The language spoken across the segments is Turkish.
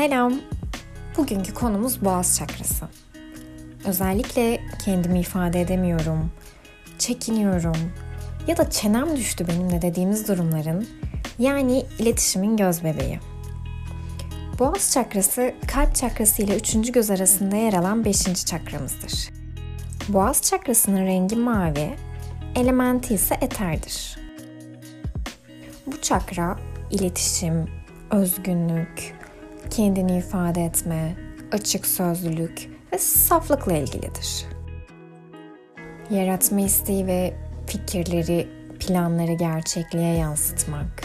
Selam. Bugünkü konumuz boğaz çakrası. Özellikle kendimi ifade edemiyorum, çekiniyorum ya da çenem düştü benimle dediğimiz durumların yani iletişimin göz bebeği. Boğaz çakrası kalp çakrası ile üçüncü göz arasında yer alan beşinci çakramızdır. Boğaz çakrasının rengi mavi, elementi ise eterdir. Bu çakra iletişim, özgünlük, kendini ifade etme, açık sözlülük ve saflıkla ilgilidir. Yaratma isteği ve fikirleri, planları gerçekliğe yansıtmak,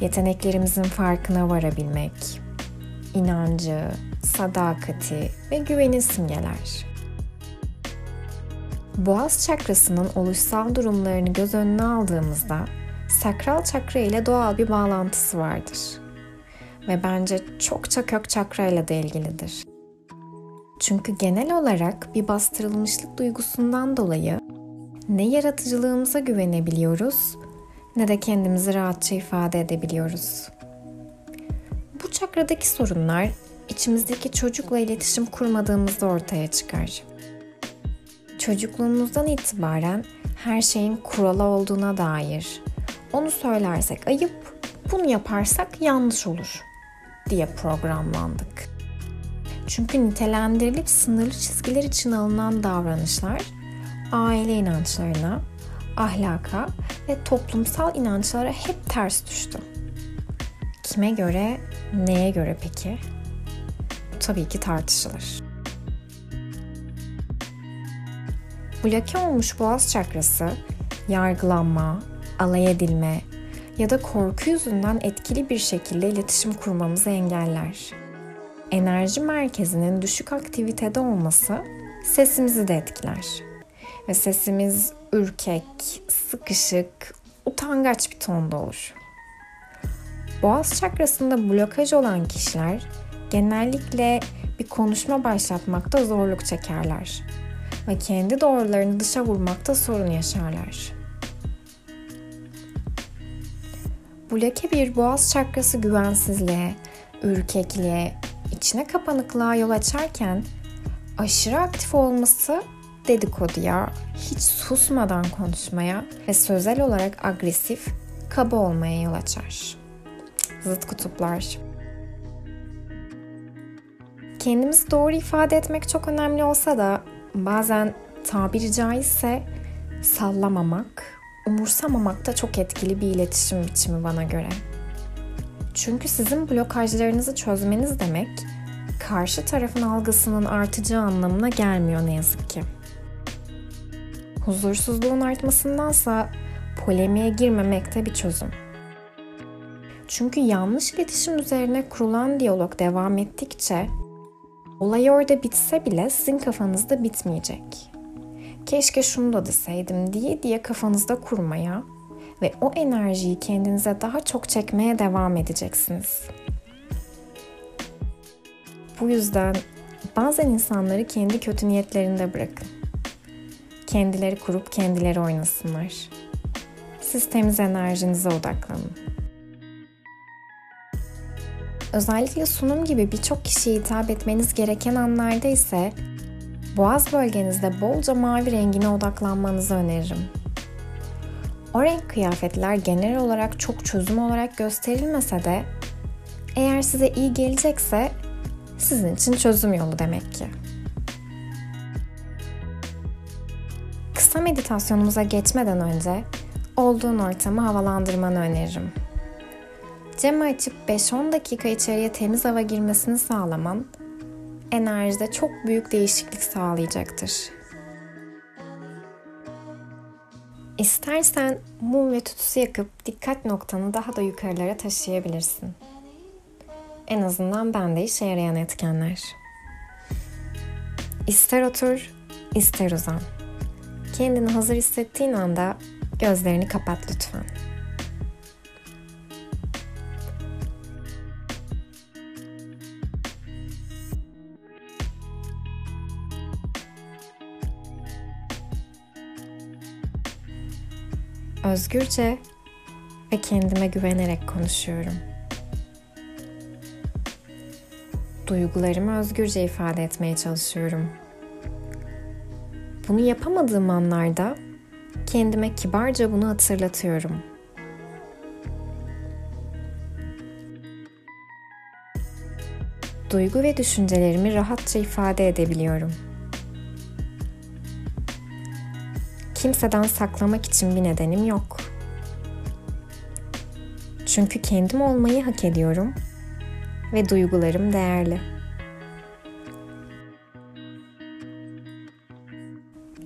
yeteneklerimizin farkına varabilmek, inancı, sadakati ve güveni simgeler. Boğaz çakrasının oluşsal durumlarını göz önüne aldığımızda sakral çakra ile doğal bir bağlantısı vardır. Ve bence çokça kök çakra ile de ilgilidir. Çünkü genel olarak bir bastırılmışlık duygusundan dolayı ne yaratıcılığımıza güvenebiliyoruz ne de kendimizi rahatça ifade edebiliyoruz. Bu çakradaki sorunlar içimizdeki çocukla iletişim kurmadığımızda ortaya çıkar. Çocukluğumuzdan itibaren her şeyin kurala olduğuna dair onu söylersek ayıp, bunu yaparsak yanlış olur diye programlandık. Çünkü nitelendirilip sınırlı çizgiler için alınan davranışlar aile inançlarına, ahlaka ve toplumsal inançlara hep ters düştü. Kime göre, neye göre peki? Tabii ki tartışılır. Bloke olmuş boğaz çakrası, yargılanma, alay edilme ya da korku yüzünden etkili bir şekilde iletişim kurmamızı engeller. Enerji merkezinin düşük aktivitede olması sesimizi de etkiler. Ve sesimiz ürkek, sıkışık, utangaç bir tonda olur. Boğaz çakrasında blokaj olan kişiler genellikle bir konuşma başlatmakta zorluk çekerler ve kendi doğrularını dışa vurmakta sorun yaşarlar. Bloke bir boğaz çakrası güvensizliğe, ürkekliğe, içine kapanıklığa yol açarken aşırı aktif olması dedikoduya, hiç susmadan konuşmaya ve sözel olarak agresif, kaba olmaya yol açar. Zıt kutuplar. Kendimizi doğru ifade etmek çok önemli olsa da bazen tabiri caizse sallamamak, umursamamak da çok etkili bir iletişim biçimi bana göre. Çünkü sizin blokajlarınızı çözmeniz demek karşı tarafın algısının artacağı anlamına gelmiyor ne yazık ki. Huzursuzluğun artmasındansa polemiğe girmemek de bir çözüm. Çünkü yanlış iletişim üzerine kurulan diyalog devam ettikçe olay orada bitse bile sizin kafanızda bitmeyecek. Keşke şunu da deseydim diye diye kafanızda kurmaya ve o enerjiyi kendinize daha çok çekmeye devam edeceksiniz. Bu yüzden bazen insanları kendi kötü niyetlerinde bırakın. Kendileri kurup kendileri oynasınlar. Siz temiz enerjinize odaklanın. Özellikle sunum gibi birçok kişiye hitap etmeniz gereken anlarda ise boğaz bölgenizde bolca mavi rengine odaklanmanızı öneririm. O renk kıyafetler genel olarak çok çözüm olarak gösterilmese de eğer size iyi gelecekse sizin için çözüm yolu demek ki. Kısa meditasyonumuza geçmeden önce olduğun ortamı havalandırmanı öneririm. Camı açıp 5-10 dakika içeriye temiz hava girmesini sağlaman enerjide çok büyük değişiklik sağlayacaktır. İstersen mum ve tütsü yakıp dikkat noktanı daha da yukarılara taşıyabilirsin. En azından bende işe yarayan etkenler. İster otur, ister uzan. Kendini hazır hissettiğin anda gözlerini kapat lütfen. Özgürce ve kendime güvenerek konuşuyorum. Duygularımı özgürce ifade etmeye çalışıyorum. Bunu yapamadığım anlarda kendime kibarca bunu hatırlatıyorum. Duygu ve düşüncelerimi rahatça ifade edebiliyorum. Kimseden saklamak için bir nedenim yok. Çünkü kendim olmayı hak ediyorum ve duygularım değerli.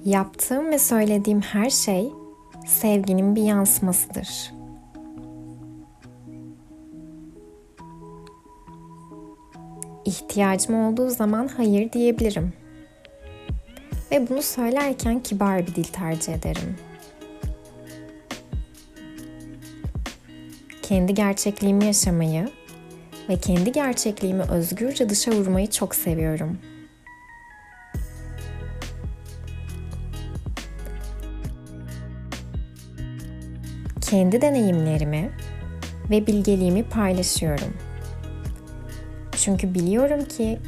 Yaptığım ve söylediğim her şey sevginin bir yansımasıdır. İhtiyacım olduğu zaman hayır diyebilirim. Ve bunu söylerken kibar bir dil tercih ederim. Kendi gerçekliğimi yaşamayı ve kendi gerçekliğimi özgürce dışa vurmayı çok seviyorum. Kendi deneyimlerimi ve bilgeliğimi paylaşıyorum. Çünkü biliyorum ki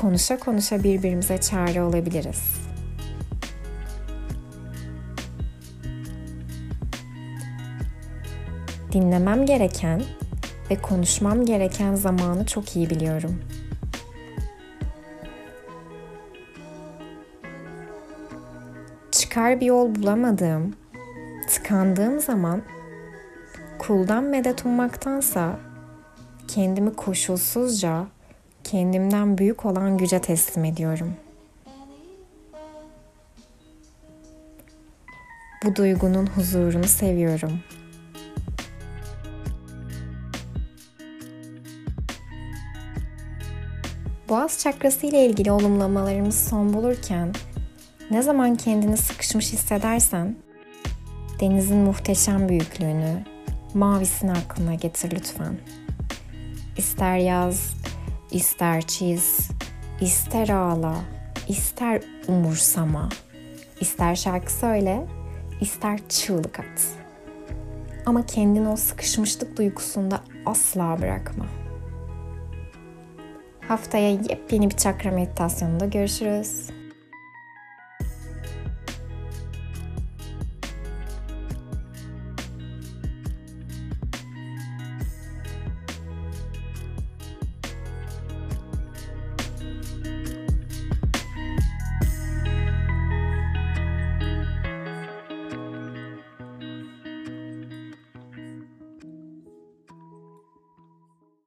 konuşa konuşa birbirimize çare olabiliriz. Dinlemem gereken ve konuşmam gereken zamanı çok iyi biliyorum. Çıkar bir yol bulamadığım, tıkandığım zaman kuldan medet ummaktansa kendimi koşulsuzca kendimden büyük olan güce teslim ediyorum. Bu duygunun huzurunu seviyorum. Boğaz çakrası ile ilgili olumlamalarımız son bulurken ne zaman kendini sıkışmış hissedersen denizin muhteşem büyüklüğünü, mavisini aklına getir lütfen. İster yaz, ister çiz, ister ağla, ister umursama, ister şarkı söyle, ister çığlık at. Ama kendini o sıkışmışlık duygusunda asla bırakma. Haftaya yepyeni bir çakra meditasyonunda görüşürüz.